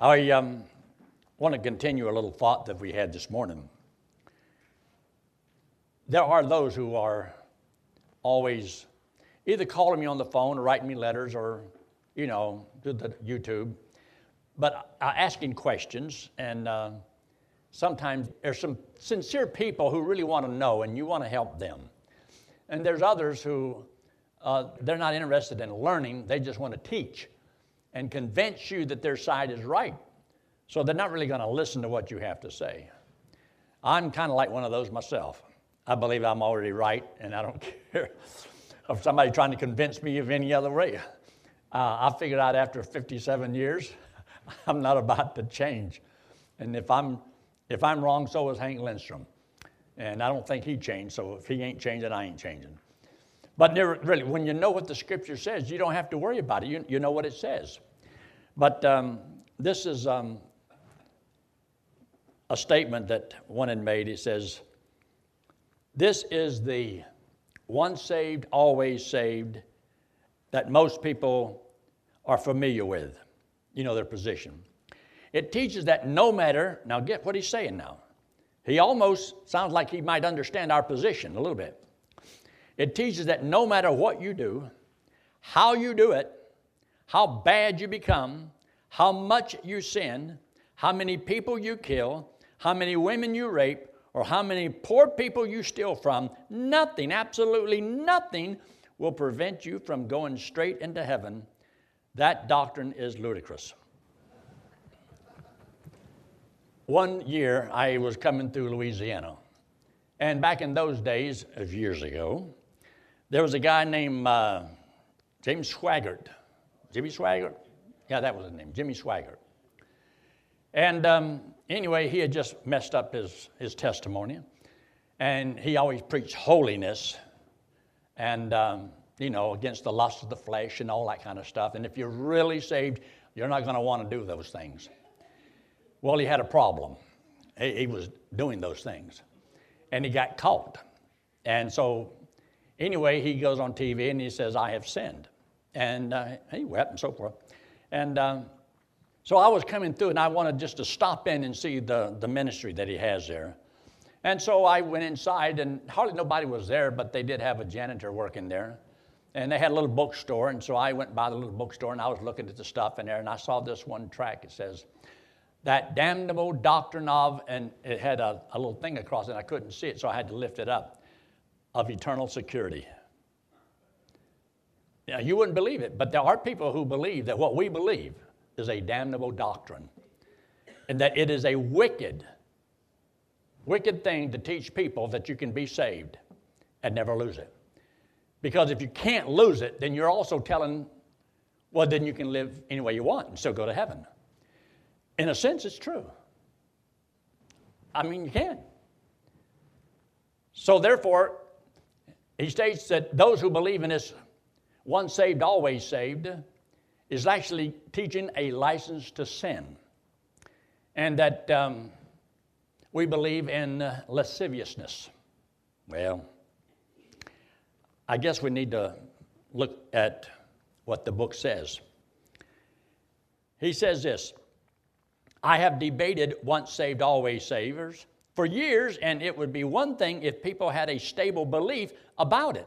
I um, want to continue a little thought that we had this morning. There are those who are always either calling me on the phone or writing me letters or, you know, to the YouTube, but uh, asking questions. And uh, sometimes there's some sincere people who really want to know and you want to help them. And there's others who uh, they're not interested in learning, they just want to teach and convince you that their side is right. So they're not really going to listen to what you have to say. I'm kind of like one of those myself. I believe I'm already right, and I don't care of somebody trying to convince me of any other way. Uh, I figured out after 57 years, I'm not about to change. And if I'm, if I'm wrong, so is Hank Lindstrom. And I don't think he changed, so if he ain't changing, I ain't changing. But really, when you know what the scripture says, you don't have to worry about it. You, you know what it says. But um, this is um, a statement that one had made. He says, This is the once saved, always saved that most people are familiar with. You know their position. It teaches that no matter, now get what he's saying now. He almost sounds like he might understand our position a little bit. It teaches that no matter what you do, how you do it, how bad you become, how much you sin, how many people you kill, how many women you rape, or how many poor people you steal from, nothing, absolutely nothing, will prevent you from going straight into heaven. That doctrine is ludicrous. One year I was coming through Louisiana, and back in those days, years ago, there was a guy named uh, James Swaggart. Jimmy Swaggart? Yeah, that was his name, Jimmy Swaggart. And um, anyway, he had just messed up his, his testimony. And he always preached holiness and, um, you know, against the lust of the flesh and all that kind of stuff. And if you're really saved, you're not going to want to do those things. Well, he had a problem. He, he was doing those things. And he got caught. And so Anyway, he goes on TV and he says, I have sinned. And uh, he wept and so forth. And um, so I was coming through and I wanted just to stop in and see the, the ministry that he has there. And so I went inside and hardly nobody was there, but they did have a janitor working there. And they had a little bookstore. And so I went by the little bookstore and I was looking at the stuff in there and I saw this one track. It says, That damnable doctrine of, and it had a, a little thing across it. And I couldn't see it, so I had to lift it up of eternal security. Now, you wouldn't believe it, but there are people who believe that what we believe is a damnable doctrine and that it is a wicked, wicked thing to teach people that you can be saved and never lose it. Because if you can't lose it, then you're also telling, well, then you can live any way you want and still go to heaven. In a sense, it's true. I mean, you can. So, therefore, he states that those who believe in this once saved, always saved is actually teaching a license to sin. And that um, we believe in uh, lasciviousness. Well, I guess we need to look at what the book says. He says this I have debated once saved, always savers for years, and it would be one thing if people had a stable belief about it,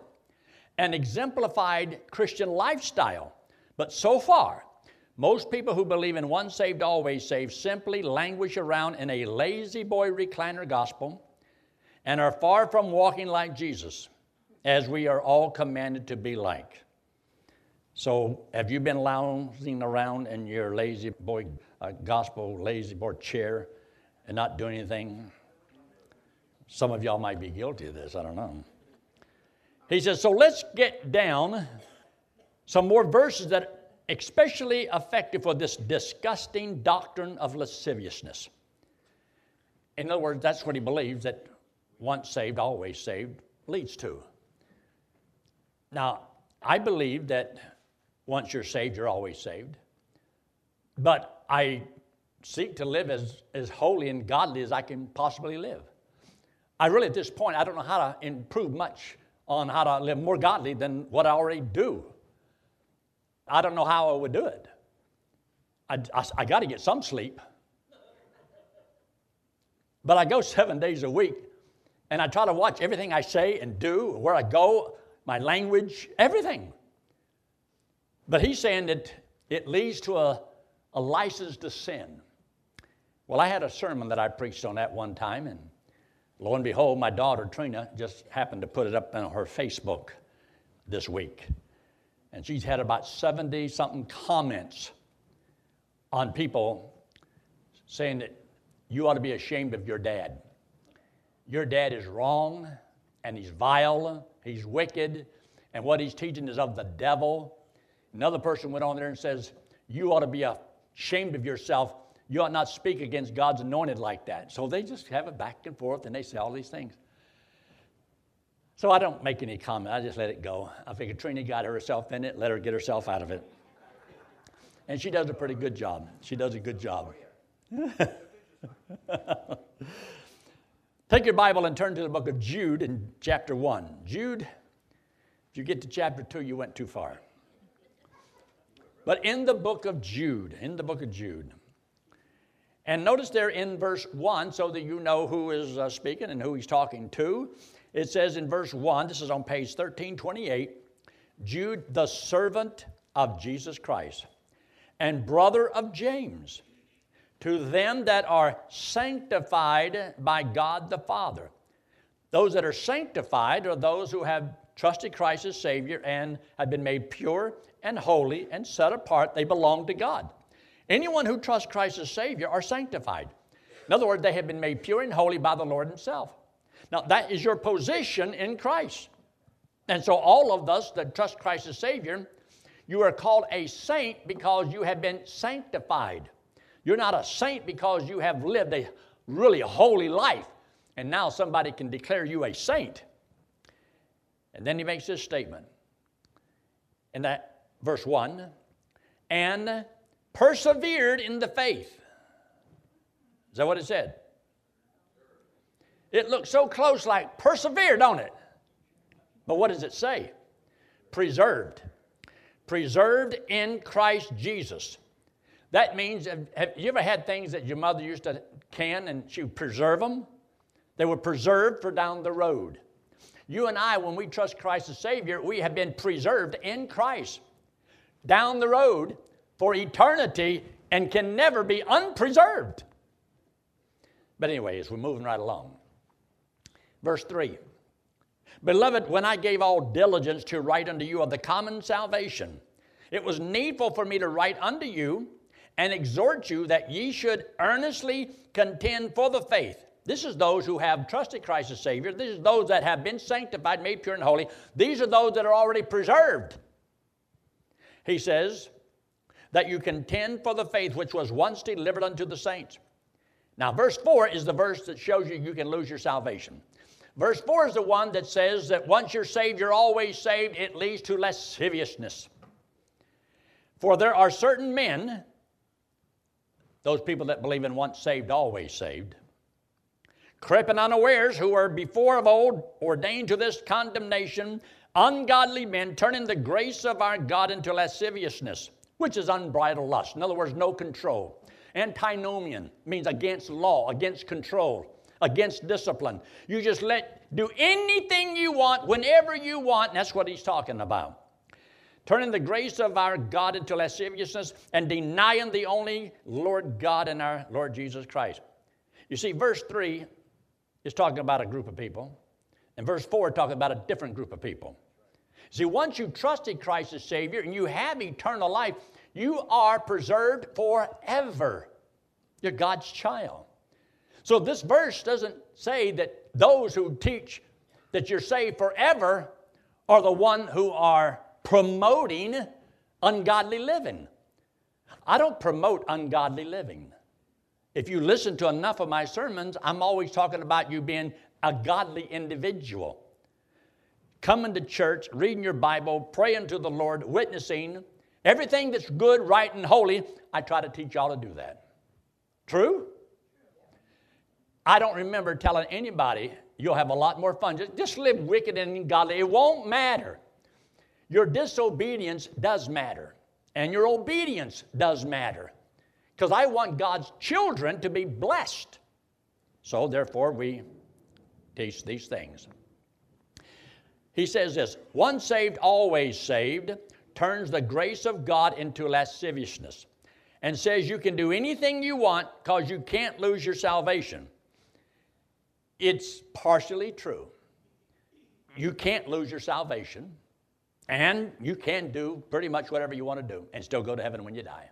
an exemplified Christian lifestyle. But so far, most people who believe in one saved, always saved simply languish around in a La-Z-Boy recliner gospel and are far from walking like Jesus, as we are all commanded to be like. So, have you been lounging around in your La-Z-Boy uh, gospel, La-Z-Boy chair and not doing anything? Some of y'all might be guilty of this, I don't know. He says, so let's get down some more verses that are especially effective for this disgusting doctrine of lasciviousness. In other words, that's what he believes that once saved, always saved leads to. Now, I believe that once you're saved, you're always saved. But I seek to live as, as holy and godly as I can possibly live. I really, at this point, I don't know how to improve much on how to live more godly than what I already do. I don't know how I would do it. I, I, I got to get some sleep. But I go seven days a week and I try to watch everything I say and do, where I go, my language, everything. But he's saying that it leads to a, a license to sin. Well, I had a sermon that I preached on that one time, and lo and behold, my daughter Trina just happened to put it up on her Facebook this week. And she's had about 70 something comments on people saying that you ought to be ashamed of your dad. Your dad is wrong, and he's vile, he's wicked, and what he's teaching is of the devil. Another person went on there and says, You ought to be ashamed of yourself. You ought not speak against God's anointed like that. So they just have it back and forth and they say all these things. So I don't make any comment. I just let it go. I figure Trina got herself in it, let her get herself out of it. And she does a pretty good job. She does a good job. Take your Bible and turn to the book of Jude in chapter 1. Jude, if you get to chapter 2, you went too far. But in the book of Jude, in the book of Jude, and notice there in verse 1, so that you know who is uh, speaking and who he's talking to, it says in verse 1, this is on page 1328, Jude, the servant of Jesus Christ, and brother of James, to them that are sanctified by God the Father. Those that are sanctified are those who have trusted Christ as Savior and have been made pure and holy and set apart. They belong to God. Anyone who trusts Christ as Savior are sanctified. In other words, they have been made pure and holy by the Lord Himself. Now, that is your position in Christ. And so, all of us that trust Christ as Savior, you are called a saint because you have been sanctified. You're not a saint because you have lived a really holy life, and now somebody can declare you a saint. And then he makes this statement in that verse 1 and persevered in the faith. Is that what it said? It looks so close like persevere, don't it? But what does it say? Preserved. Preserved in Christ Jesus. That means, have, you ever had things that your mother used to can and she would preserve them? They were preserved for down the road. You and I, when we trust Christ as Savior, we have been preserved in Christ down the road for eternity and can never be unpreserved. But, anyways, we're moving right along. Verse 3 Beloved, when I gave all diligence to write unto you of the common salvation, it was needful for me to write unto you and exhort you that ye should earnestly contend for the faith. This is those who have trusted Christ as Savior. This is those that have been sanctified, made pure and holy. These are those that are already preserved. He says, that you contend for the faith which was once delivered unto the saints. Now, verse 4 is the verse that shows you you can lose your salvation. Verse 4 is the one that says that once you're saved, you're always saved. It leads to lasciviousness. For there are certain men, those people that believe in once saved, always saved, creeping unawares, who were before of old ordained to this condemnation, ungodly men, turning the grace of our God into lasciviousness which is unbridled lust. In other words, no control. Antinomian means against law, against control, against discipline. You just let do anything you want whenever you want, that's what he's talking about. Turning the grace of our God into lasciviousness and denying the only Lord God and our Lord Jesus Christ. You see, verse 3 is talking about a group of people, and verse 4 talking about a different group of people. See, once you've trusted Christ as Savior and you have eternal life, you are preserved forever. You're God's child. So this verse doesn't say that those who teach that you're saved forever are the one who are promoting ungodly living. I don't promote ungodly living. If you listen to enough of my sermons, I'm always talking about you being a godly individual coming to church, reading your Bible, praying to the Lord, witnessing, everything that's good, right, and holy, I try to teach y'all to do that. True? I don't remember telling anybody you'll have a lot more fun. Just, just live wicked and ungodly. It won't matter. Your disobedience does matter, and your obedience does matter. because I want God's children to be blessed. So, therefore, we teach these things. He says this one saved, always saved, turns the grace of God into lasciviousness and says you can do anything you want because you can't lose your salvation. It's partially true. You can't lose your salvation, and you can do pretty much whatever you want to do and still go to heaven when you die.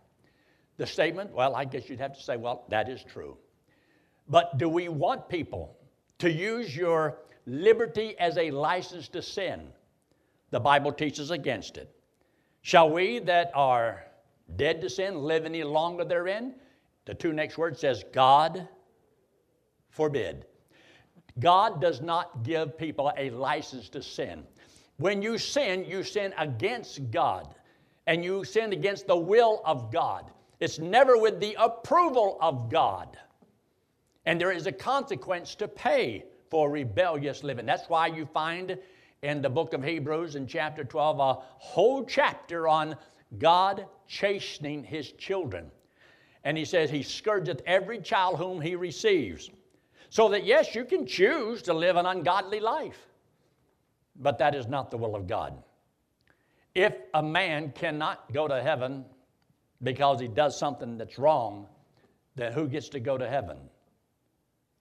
The statement, well, I guess you'd have to say, well, that is true. But do we want people to use your liberty as a license to sin? The Bible teaches against it. Shall we that are dead to sin live any longer therein? The two next words says, God forbid. God does not give people a license to sin. When you sin, you sin against God and you sin against the will of God. It's never with the approval of God. And there is a consequence to pay for rebellious living. That's why you find in the book of Hebrews in chapter 12 a whole chapter on God chastening his children. And he says, He scourgeth every child whom he receives. So that, yes, you can choose to live an ungodly life, but that is not the will of God. If a man cannot go to heaven because he does something that's wrong, then who gets to go to heaven?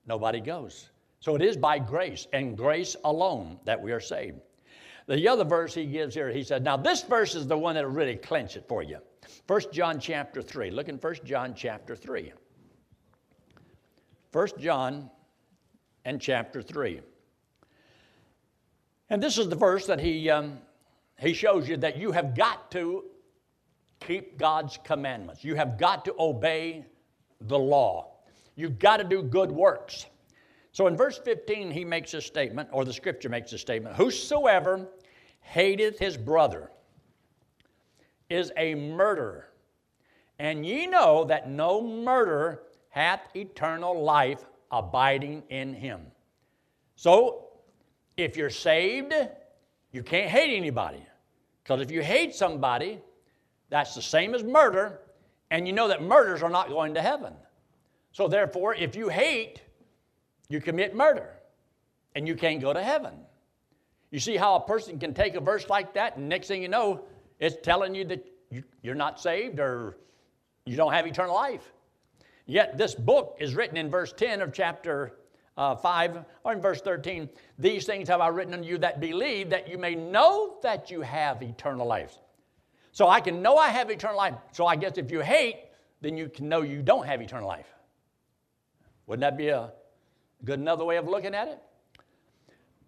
Nobody goes. So it is by grace and grace alone that we are saved. The other verse he gives here, he said, now this verse is the one that'll really clinch it for you. 1 John chapter 3. Look in 1 John chapter 3. 1 John and chapter 3. And this is the verse that he, um, he shows you that you have got to keep God's commandments. You have got to obey the law. You've got to do good works. So in verse 15, he makes a statement, or the scripture makes a statement Whosoever hateth his brother is a murderer. And ye know that no murderer hath eternal life abiding in him. So, if you're saved, you can't hate anybody. Because if you hate somebody, that's the same as murder, and you know that murders are not going to heaven. So, therefore, if you hate, you commit murder, and you can't go to heaven. You see how a person can take a verse like that, and next thing you know, it's telling you that you're not saved or you don't have eternal life. Yet this book is written in verse 10 of chapter uh, 5 or in verse 13. These things have I written unto you that believe, that you may know that you have eternal life. So I can know I have eternal life. So I guess if you hate, then you can know you don't have eternal life. Wouldn't that be a good another way of looking at it?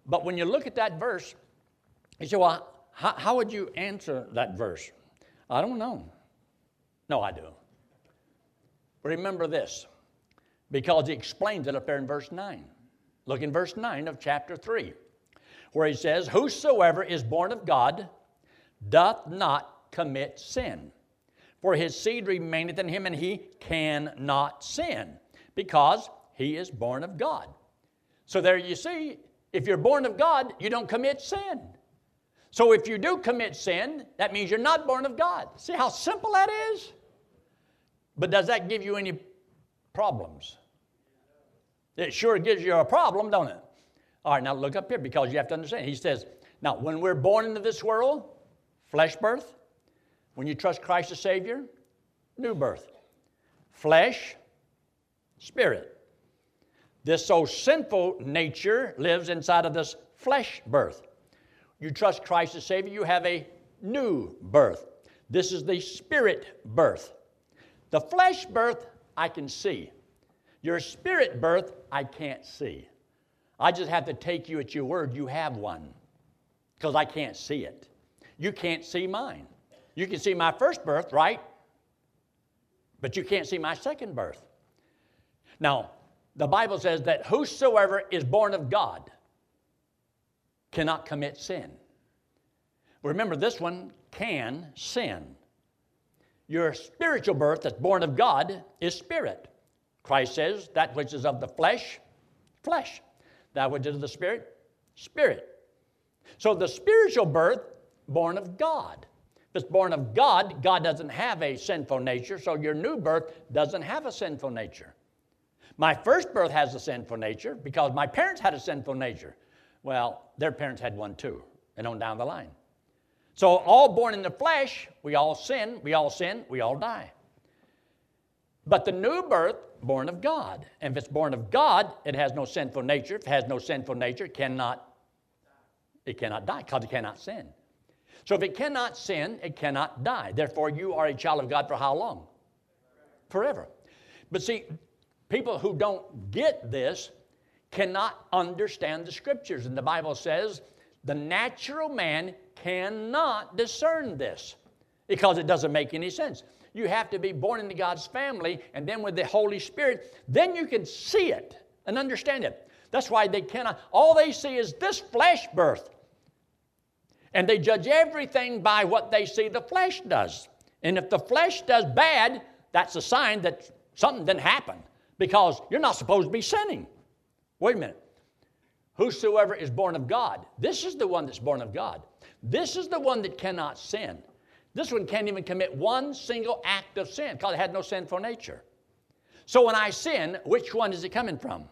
But when you look at that verse, you say, well, how, how would you answer that verse? I don't know. No, I do. Remember this, because he explains it up there in verse 9. Look in verse 9 of chapter 3, where he says, Whosoever is born of God doth not commit sin, for his seed remaineth in him, and he cannot sin, because he is born of God. So there you see, if you're born of God, you don't commit sin. So if you do commit sin, that means you're not born of God. See how simple that is? But does that give you any problems? It sure gives you a problem, don't it? All right, now look up here because you have to understand. He says, now when we're born into this world, flesh birth, when you trust Christ as Savior, new birth. Flesh, spirit. This so sinful nature lives inside of this flesh birth. You trust Christ as Savior, you have a new birth. This is the spirit birth. The flesh birth, I can see. Your spirit birth, I can't see. I just have to take you at your word, you have one, because I can't see it. You can't see mine. You can see my first birth, right? But you can't see my second birth. Now, the Bible says that whosoever is born of God cannot commit sin. Remember, this one can sin. Your spiritual birth that's born of God is spirit. Christ says, that which is of the flesh, flesh. That which is of the spirit, spirit. So the spiritual birth, born of God. If it's born of God, God doesn't have a sinful nature, so your new birth doesn't have a sinful nature. My first birth has a sinful nature because my parents had a sinful nature. Well, their parents had one too, and on down the line. So, all born in the flesh, we all sin, we all sin, we all die. But the new birth, born of God. And if it's born of God, it has no sinful nature. If it has no sinful nature, it cannot, it cannot die because it cannot sin. So if it cannot sin, it cannot die. Therefore, you are a child of God for how long? Forever. But see, people who don't get this cannot understand the scriptures. And the Bible says the natural man cannot discern this because it doesn't make any sense. You have to be born into God's family and then with the Holy Spirit, then you can see it and understand it. That's why they cannot, all they see is this flesh birth. And they judge everything by what they see the flesh does. And if the flesh does bad, that's a sign that something didn't happen because you're not supposed to be sinning. Wait a minute. Whosoever is born of God, this is the one that's born of God. This is the one that cannot sin. This one can't even commit one single act of sin because it had no sinful nature. So when I sin, which one is it coming from?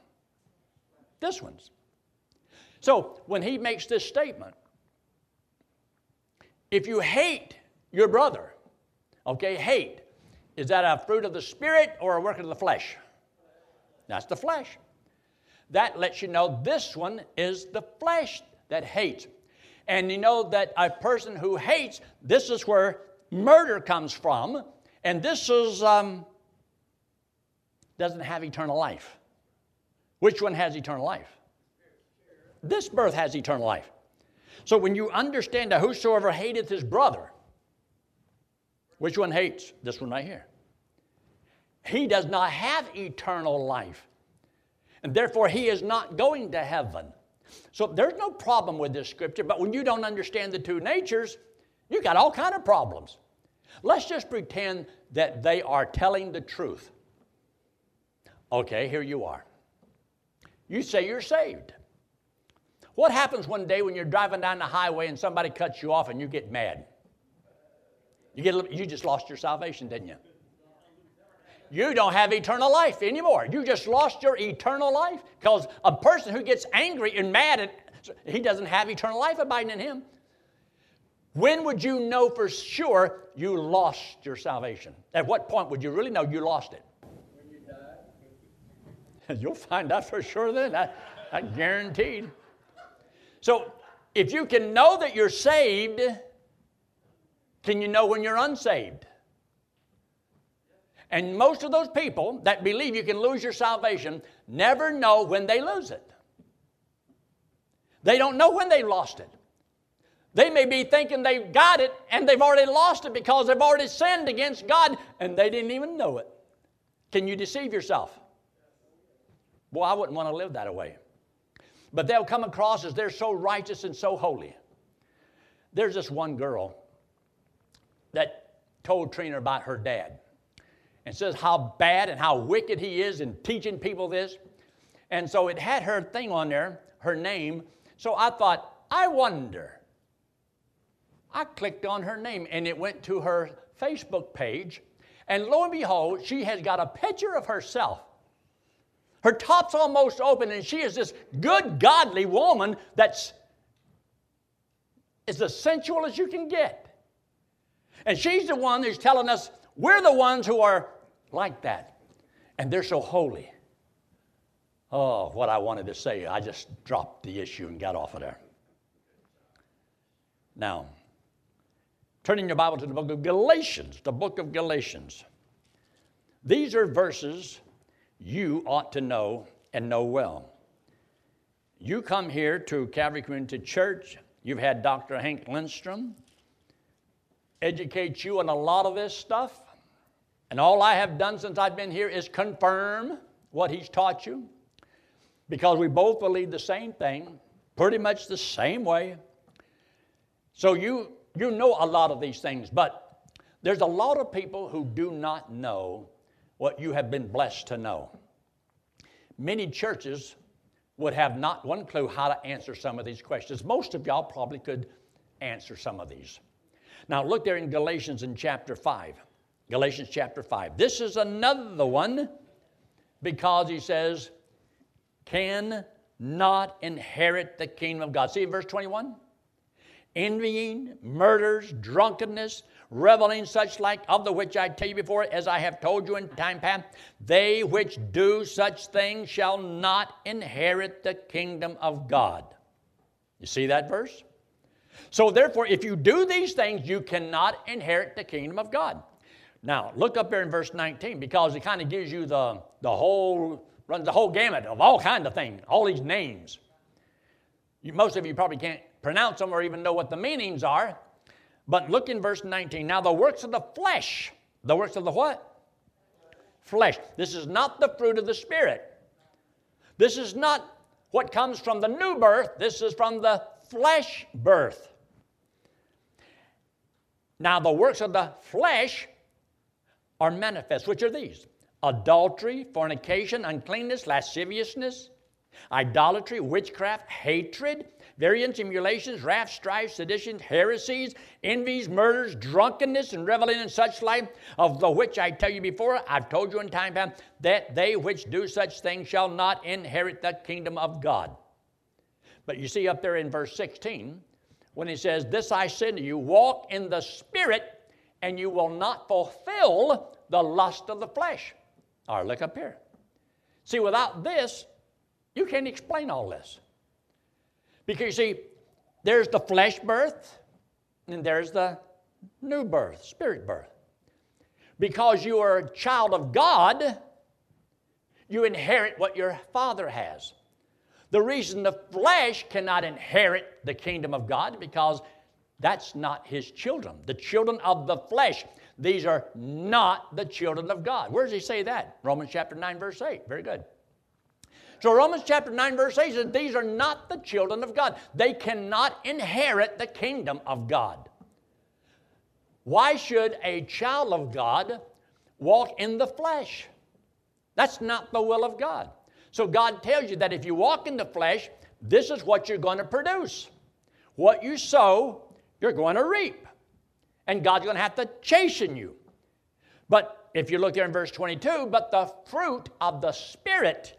This one's. So when he makes this statement, if you hate your brother, okay, hate, is that a fruit of the Spirit or a work of the flesh? That's the flesh. That lets you know this one is the flesh that hates. And you know that a person who hates, this is where murder comes from, and this is um, doesn't have eternal life. Which one has eternal life? This birth has eternal life. So when you understand that whosoever hateth his brother, which one hates? This one right here. He does not have eternal life. And therefore, he is not going to heaven. So there's no problem with this scripture, but when you don't understand the two natures, you got all kind of problems. Let's just pretend that they are telling the truth. Okay, here you are. You say you're saved. What happens one day when you're driving down the highway and somebody cuts you off and you get mad? You, get, you just lost your salvation, didn't you? You don't have eternal life anymore. You just lost your eternal life because a person who gets angry and mad, and he doesn't have eternal life abiding in him. When would you know for sure you lost your salvation? At what point would you really know you lost it? When you die. You'll find out for sure then. I, I guaranteed. So if you can know that you're saved, can you know when you're unsaved? And most of those people that believe you can lose your salvation never know when they lose it. They don't know when they lost it. They may be thinking they've got it and they've already lost it because they've already sinned against God and they didn't even know it. Can you deceive yourself? Well, I wouldn't want to live that way. But they'll come across as they're so righteous and so holy. There's this one girl that told Trina about her dad and says how bad and how wicked he is in teaching people this. And so it had her thing on there, her name. So I thought, I wonder. I clicked on her name and it went to her Facebook page. And lo and behold, she has got a picture of herself her top's almost open, and she is this good, godly woman that's as sensual as you can get. And she's the one who's telling us we're the ones who are like that. And they're so holy. Oh, what I wanted to say, I just dropped the issue and got off of there. Now, turning your Bible to the book of Galatians, the book of Galatians. These are verses you ought to know and know well. You come here to Calvary Community Church, you've had Dr. Hank Lindstrom educate you on a lot of this stuff, and all I have done since I've been here is confirm what he's taught you because we both believe the same thing, pretty much the same way. So you, you know a lot of these things, but there's a lot of people who do not know what you have been blessed to know. Many churches would have not one clue how to answer some of these questions. Most of y'all probably could answer some of these. Now look there in Galatians in chapter 5. Galatians chapter 5. This is another one because he says, can not inherit the kingdom of God. See verse 21? Envying, murders, drunkenness, reveling such like of the which I tell you before, as I have told you in time past, they which do such things shall not inherit the kingdom of God. You see that verse? So therefore, if you do these things, you cannot inherit the kingdom of God. Now, look up there in verse 19 because it kind of gives you the, the whole, runs the whole gamut of all kind of things, all these names. You, most of you probably can't pronounce them or even know what the meanings are. But look in verse 19. Now, the works of the flesh, the works of the what? Flesh. This is not the fruit of the Spirit. This is not what comes from the new birth. This is from the flesh birth. Now, the works of the flesh are manifest, which are these adultery, fornication, uncleanness, lasciviousness, idolatry, witchcraft, hatred, variance, emulations, wrath, strife, seditions, heresies, envies, murders, drunkenness, and reveling and such like, of the which I tell you before, I've told you in time past, that they which do such things shall not inherit the kingdom of God. But you see up there in verse 16, when he says, This I say to you, walk in the Spirit, and you will not fulfill the lust of the flesh. All right, look up here. See, without this, you can't explain all this. Because you see, there's the flesh birth, and there's the new birth, spirit birth. Because you are a child of God, you inherit what your father has. The reason the flesh cannot inherit the kingdom of God because that's not his children. The children of the flesh, these are not the children of God. Where does he say that? Romans chapter 9, verse 8. Very good. So Romans chapter 9, verse 8 says, These are not the children of God. They cannot inherit the kingdom of God. Why should a child of God walk in the flesh? That's not the will of God. So God tells you that if you walk in the flesh, this is what you're going to produce. What you sow, you're going to reap. And God's going to have to chasten you. But if you look there in verse 22, but the fruit of the Spirit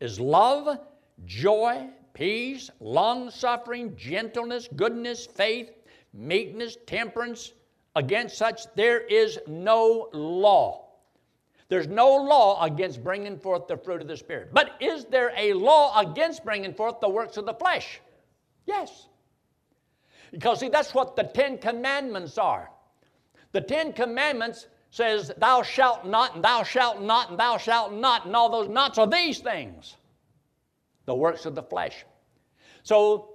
is love, joy, peace, long suffering, gentleness, goodness, faith, meekness, temperance. Against such there is no law. There's no law against bringing forth the fruit of the Spirit. But is there a law against bringing forth the works of the flesh? Yes. Because, see, that's what the Ten Commandments are. The Ten Commandments says, Thou shalt not, and thou shalt not, and thou shalt not, and all those nots are these things the works of the flesh. So,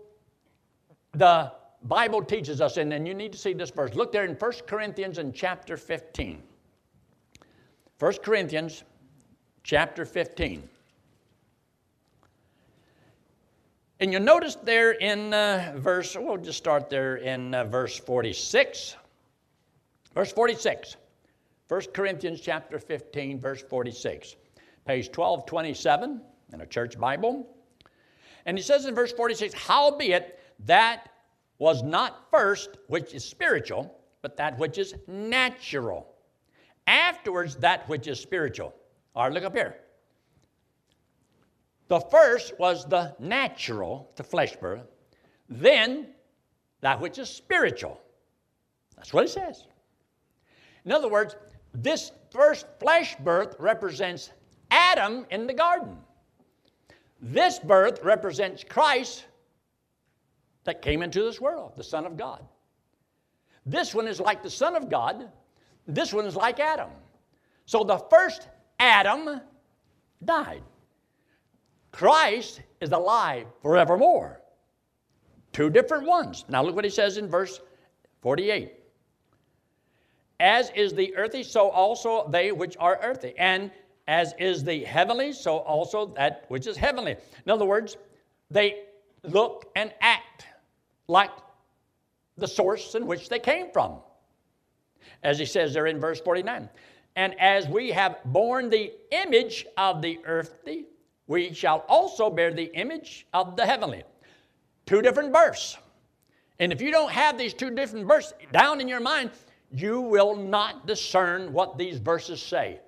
the Bible teaches us, and, and you need to see this verse. Look there in 1 Corinthians in chapter 15. 1 Corinthians chapter 15. And you'll notice there in uh, verse, we'll just start there in uh, verse 46. Verse 46. 1 Corinthians chapter 15, verse 46. Page 1227 in a church Bible. And he says in verse 46, Howbeit that was not first which is spiritual, but that which is natural. Afterwards, that which is spiritual. All right, look up here. The first was the natural, the flesh birth. Then that which is spiritual. That's what it says. In other words, this first flesh birth represents Adam in the garden. This birth represents Christ that came into this world, the Son of God. This one is like the Son of God. This one is like Adam. So the first Adam died. Christ is alive forevermore. Two different ones. Now look what he says in verse 48. As is the earthy, so also they which are earthy. And as is the heavenly, so also that which is heavenly. In other words, they look and act like the source in which they came from. As he says there in verse 49. And as we have borne the image of the earthly, we shall also bear the image of the heavenly. Two different births. And if you don't have these two different verses down in your mind, you will not discern what these verses say.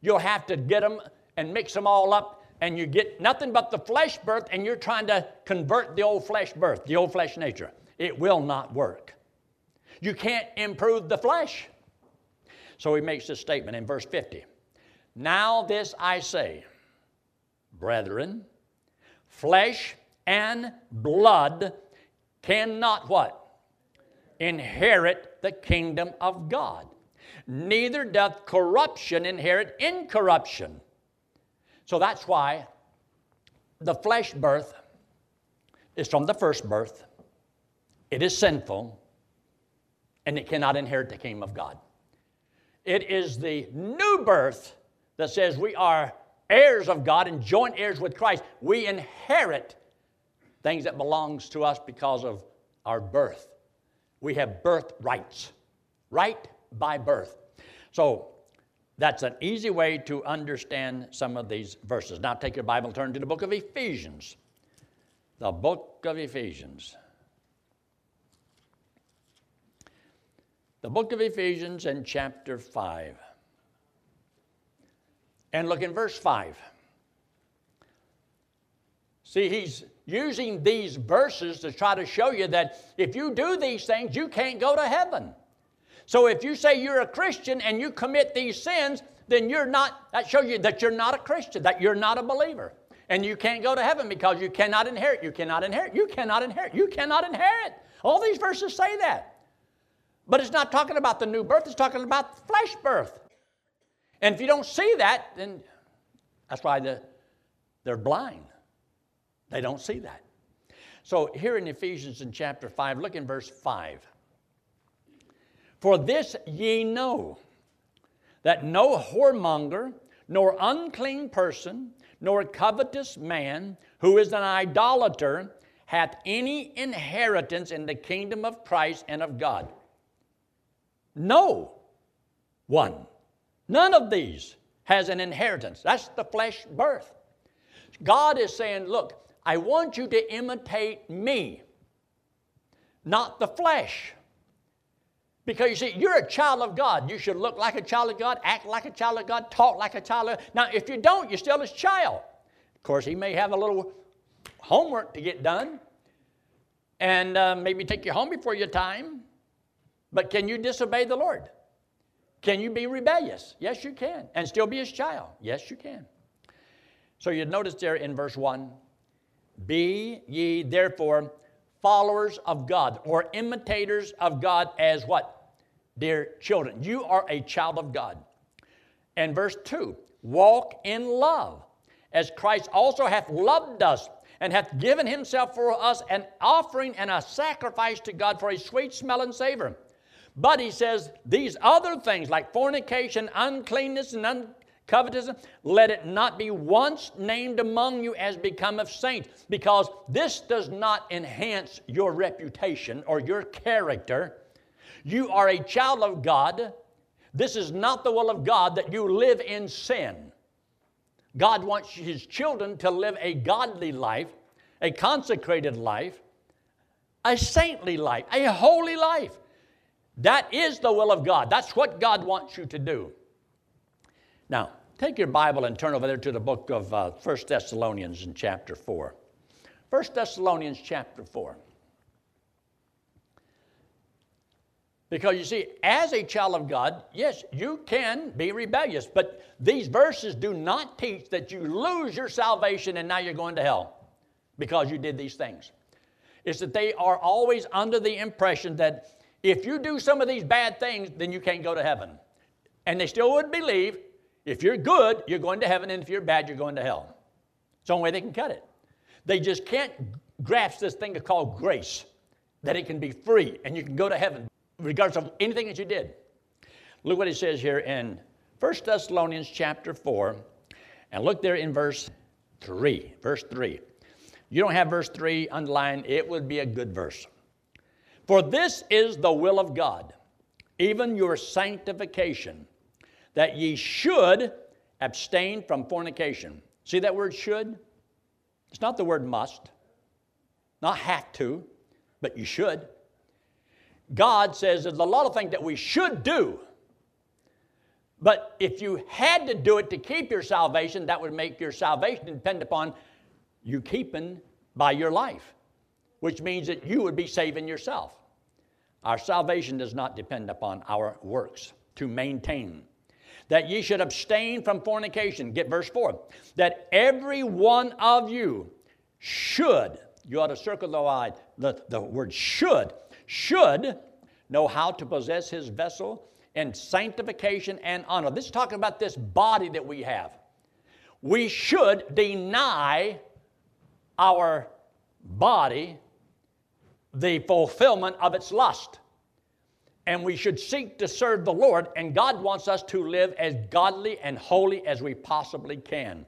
You'll have to get them and mix them all up, and you get nothing but the flesh birth, and you're trying to convert the old flesh birth, the old flesh nature. It will not work. You can't improve the flesh. So he makes this statement in verse 50. Now this I say, brethren, flesh and blood cannot what? Inherit the kingdom of God. Neither doth corruption inherit incorruption. So that's why the flesh birth is from the first birth. It is sinful, and it cannot inherit the kingdom of God. It is the new birth that says we are heirs of God and joint heirs with Christ. We inherit things that belongs to us because of our birth. We have birth rights, right by birth. So that's an easy way to understand some of these verses. Now take your Bible turn to the book of Ephesians. The book of Ephesians. The book of Ephesians in chapter 5. And look in verse 5. See, he's using these verses to try to show you that if you do these things, you can't go to heaven. So if you say you're a Christian and you commit these sins, then you're not, that shows you that you're not a Christian, that you're not a believer. And you can't go to heaven because you cannot inherit, you cannot inherit, you cannot inherit, you cannot inherit. All these verses say that. But it's not talking about the new birth, it's talking about flesh birth. And if you don't see that, then that's why the, they're blind. They don't see that. So here in Ephesians in chapter 5, look in verse 5. For this ye know, that no whoremonger, nor unclean person, nor covetous man, who is an idolater, hath any inheritance in the kingdom of Christ and of God. No one, none of these has an inheritance. That's the flesh birth. God is saying, Look, I want you to imitate me, not the flesh. Because you see, you're a child of God. You should look like a child of God, act like a child of God, talk like a child of God. Now, if you don't, you're still his child. Of course, he may have a little homework to get done and uh, maybe take you home before your time. But can you disobey the Lord? Can you be rebellious? Yes, you can. And still be his child? Yes, you can. So you notice there in verse 1 be ye therefore followers of God or imitators of God as what? Dear children. You are a child of God. And verse 2 walk in love, as Christ also hath loved us and hath given himself for us an offering and a sacrifice to God for a sweet smelling savor. But he says these other things like fornication, uncleanness, and covetousness, let it not be once named among you as becometh saints, because this does not enhance your reputation or your character. You are a child of God. This is not the will of God that you live in sin. God wants His children to live a godly life, a consecrated life, a saintly life, a holy life. That is the will of God. That's what God wants you to do. Now, take your Bible and turn over there to the book of uh, 1 Thessalonians in chapter 4. 1 Thessalonians chapter 4. Because you see, as a child of God, yes, you can be rebellious, but these verses do not teach that you lose your salvation and now you're going to hell because you did these things. It's that they are always under the impression that if you do some of these bad things, then you can't go to heaven. And they still would believe if you're good, you're going to heaven, and if you're bad, you're going to hell. It's the only way they can cut it. They just can't grasp this thing called grace, that it can be free and you can go to heaven regardless of anything that you did. Look what he says here in 1 Thessalonians chapter 4, and look there in verse 3. Verse 3. You don't have verse 3 underlined, it would be a good verse. For this is the will of God, even your sanctification that ye should abstain from fornication. See that word should? It's not the word must, not have to, but you should. God says there's a lot of things that we should do. But if you had to do it to keep your salvation, that would make your salvation depend upon you keeping by your life, which means that you would be saving yourself. Our salvation does not depend upon our works to maintain. That ye should abstain from fornication. Get verse 4. That every one of you should, you ought to circle the, the, the word should, should know how to possess his vessel in sanctification and honor. This is talking about this body that we have. We should deny our body the fulfillment of its lust. And we should seek to serve the Lord, and God wants us to live as godly and holy as we possibly can.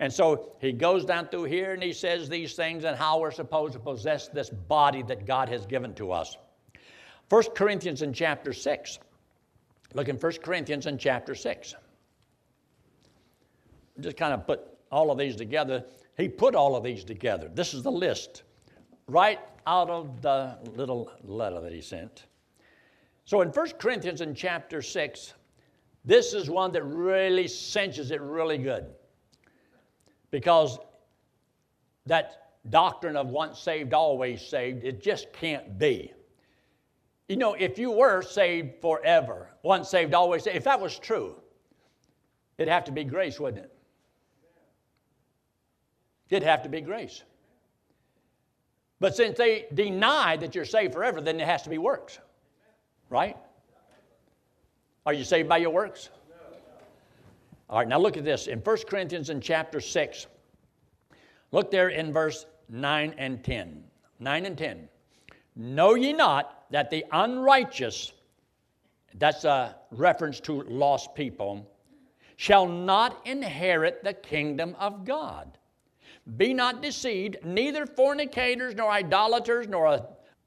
And so he goes down through here and he says these things and how we're supposed to possess this body that God has given to us. 1 Corinthians in chapter 6. Look in 1 Corinthians in chapter 6. Just kind of put all of these together. He put all of these together. This is the list right out of the little letter that he sent. So in 1 Corinthians in chapter 6, this is one that really cinches it really good. Because that doctrine of once saved, always saved, it just can't be. You know, if you were saved forever, once saved, always saved, if that was true, it'd have to be grace, wouldn't it? It'd have to be grace. But since they deny that you're saved forever, then it has to be works. Right? Are you saved by your works? All right, now look at this. In 1 Corinthians in chapter 6, look there in verse 9 and 10. 9 and 10. Know ye not that the unrighteous, that's a reference to lost people, shall not inherit the kingdom of God? Be not deceived, neither fornicators, nor idolaters, nor uh,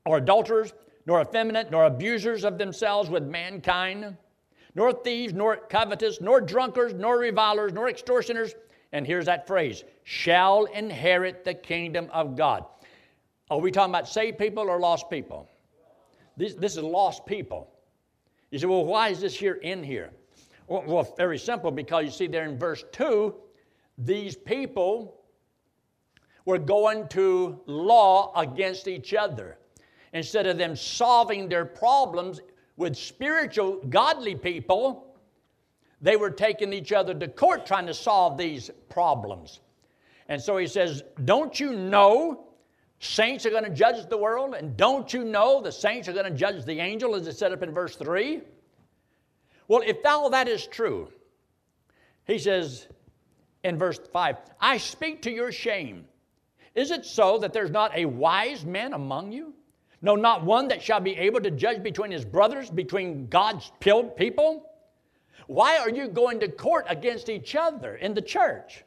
or adulterers, nor effeminate, nor abusers of themselves with mankind, nor thieves, nor covetous, nor drunkards, nor revilers, nor extortioners. And here's that phrase shall inherit the kingdom of God. Are we talking about saved people or lost people? This, this is lost people. You say, well, why is this here in here? Well, well, very simple because you see there in verse 2, these people were going to law against each other. Instead of them solving their problems with spiritual, godly people, they were taking each other to court trying to solve these problems. And so he says, Don't you know saints are going to judge the world? And don't you know the saints are going to judge the angel, as it said up in verse 3? Well, if all that is true, he says in verse 5, I speak to your shame. Is it so that there's not a wise man among you? No, not one that shall be able to judge between his brothers, between God's people? Why are you going to court against each other in the church?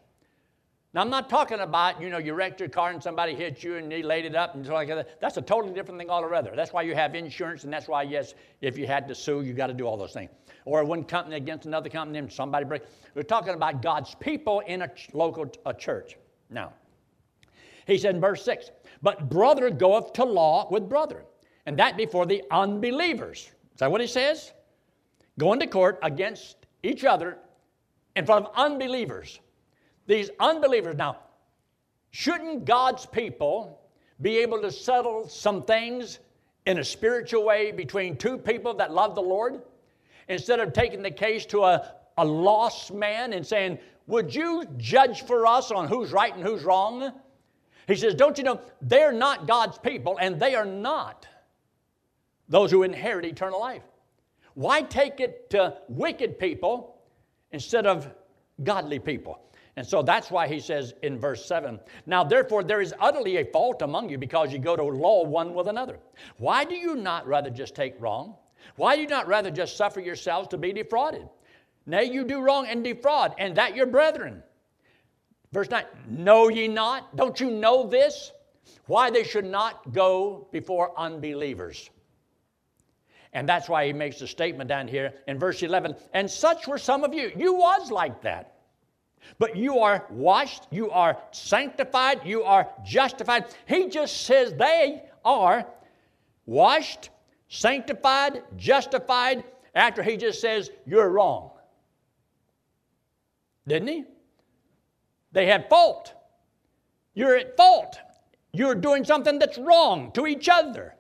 Now, I'm not talking about, you know, you wrecked your car and somebody hit you and they laid it up and so like that. That's a totally different thing altogether. That's why you have insurance and that's why, yes, if you had to sue, you got to do all those things. Or one company against another company and somebody break. We're talking about God's people in a local a church. Now, he said in verse 6, But brother goeth to law with brother, and that before the unbelievers. Is that what he says? Going to court against each other in front of unbelievers. These unbelievers. Now, shouldn't God's people be able to settle some things in a spiritual way between two people that love the Lord? Instead of taking the case to a, a lost man and saying, Would you judge for us on who's right and who's wrong? He says, Don't you know, they're not God's people and they are not those who inherit eternal life. Why take it to wicked people instead of godly people? And so that's why he says in verse 7 Now therefore there is utterly a fault among you because you go to law one with another. Why do you not rather just take wrong? Why do you not rather just suffer yourselves to be defrauded? Nay, you do wrong and defraud, and that your brethren. Verse 9, know ye not? Don't you know this? Why they should not go before unbelievers. And that's why he makes the statement down here in verse 11. And such were some of you. You was like that. But you are washed, you are sanctified, you are justified. He just says they are washed, sanctified, justified, after he just says, You're wrong. Didn't he? They had fault. You're at fault. You're doing something that's wrong to each other.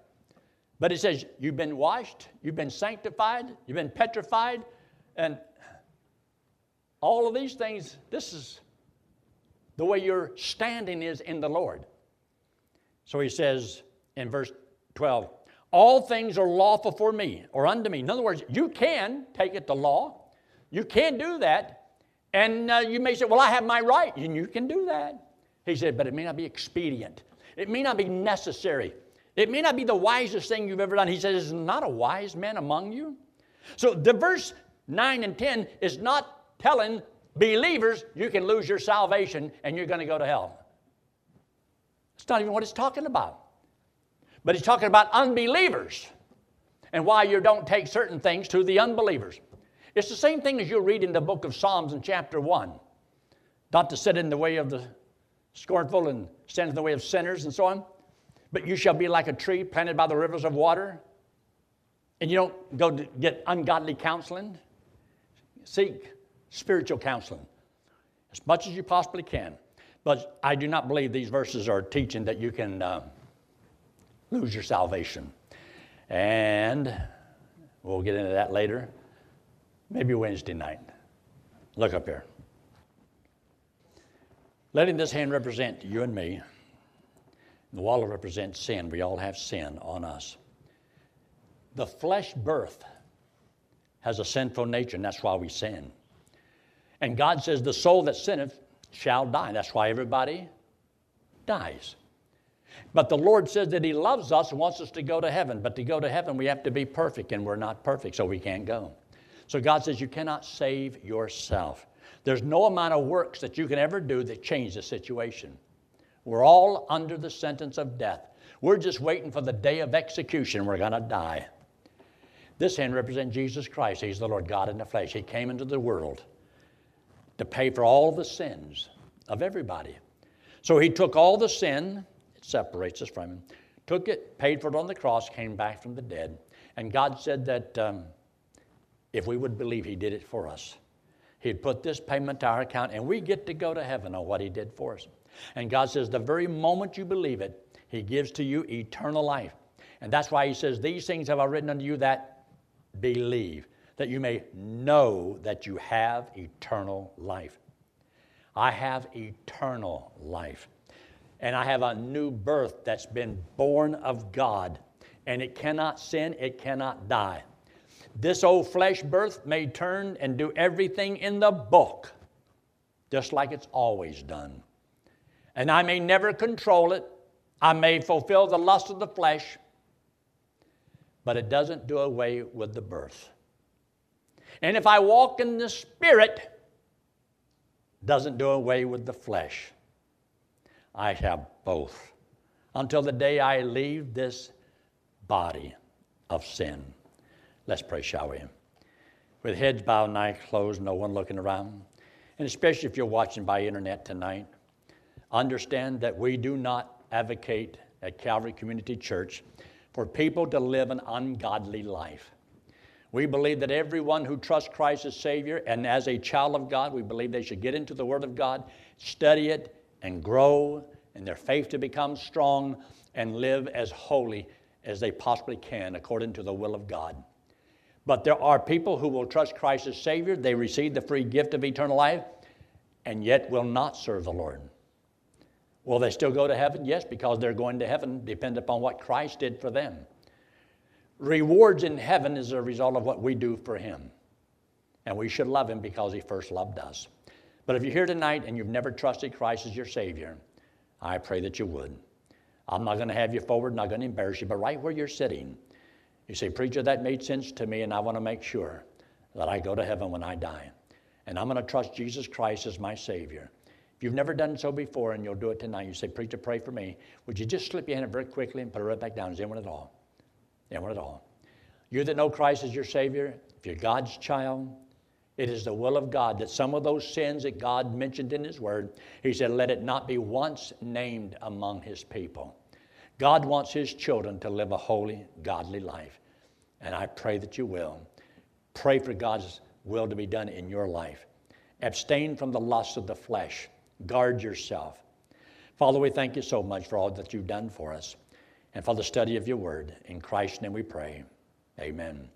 But it says, You've been washed, you've been sanctified, you've been petrified, and all of these things, this is the way your standing is in the Lord. So he says in verse 12, All things are lawful for me or unto me. In other words, you can take it to law. You can do that. And uh, you may say, Well, I have my right. And you can do that. He said, But it may not be expedient. It may not be necessary. It may not be the wisest thing you've ever done. He says, Is not a wise man among you? So the verse 9 and 10 is not telling believers you can lose your salvation and you're going to go to hell. It's not even what it's talking about. But he's talking about unbelievers and why you don't take certain things to the unbelievers. It's the same thing as you'll read in the book of Psalms in chapter 1. Not to sit in the way of the scornful and stand in the way of sinners and so on. But you shall be like a tree planted by the rivers of water. And you don't go to get ungodly counseling. Seek spiritual counseling as much as you possibly can. But I do not believe these verses are teaching that you can uh, lose your salvation. And we'll get into that later. Maybe Wednesday night. Look up here. Letting this hand represent you and me. The wall represents sin. We all have sin on us. The flesh birth has a sinful nature, and that's why we sin. And God says, The soul that sinneth shall die. That's why everybody dies. But the Lord says that He loves us and wants us to go to heaven. But to go to heaven, we have to be perfect, and we're not perfect, so we can't go. So God says, You cannot save yourself. There's no amount of works that you can ever do that change the situation. We're all under the sentence of death. We're just waiting for the day of execution. We're going to die. This hand represents Jesus Christ. He's the Lord God in the flesh. He came into the world to pay for all the sins of everybody. So he took all the sin, it separates us from him, took it, paid for it on the cross, came back from the dead. And God said that um, if we would believe, he did it for us. He'd put this payment to our account, and we get to go to heaven on what he did for us. And God says, the very moment you believe it, he gives to you eternal life. And that's why he says, These things have I written unto you that believe that you may know that you have eternal life. I have eternal life. And I have a new birth that's been born of God. And it cannot sin, it cannot die. This old flesh birth may turn and do everything in the book, just like it's always done. And I may never control it. I may fulfill the lust of the flesh, but it doesn't do away with the birth. And if I walk in the Spirit, doesn't do away with the flesh. I have both until the day I leave this body of sin. Let's pray, shall we? With heads bowed and eyes closed, no one looking around. And especially if you're watching by internet tonight, understand that we do not advocate at Calvary Community Church for people to live an ungodly life. We believe that everyone who trusts Christ as Savior and as a child of God, we believe they should get into the Word of God, study it, and grow in their faith to become strong and live as holy as they possibly can according to the will of God. But there are people who will trust Christ as Savior, they receive the free gift of eternal life, and yet will not serve the Lord. Will they still go to heaven? Yes, because they're going to heaven depend upon what Christ did for them rewards in heaven is a result of what we do for Him. And we should love Him because He first loved us. But if you're here tonight and you've never trusted Christ as your Savior, I pray that you would. I'm not going to have you forward, not going to embarrass you, but right where you're sitting, you say, Preacher, that made sense to me, and I want to make sure that I go to heaven when I die. And I'm going to trust Jesus Christ as my Savior. If you've never done so before and you'll do it tonight, you say, Preacher, pray for me. Would you just slip your hand very quickly and put it right back down? Is anyone at all? Never at all. You that know Christ as your Savior, if you're God's child, it is the will of God that some of those sins that God mentioned in His Word, He said, let it not be once named among His people. God wants His children to live a holy, godly life. And I pray that you will. Pray for God's will to be done in your life. Abstain from the lusts of the flesh. Guard yourself. Father, we thank you so much for all that you've done for us and for the study of your word. In Christ's name we pray. Amen.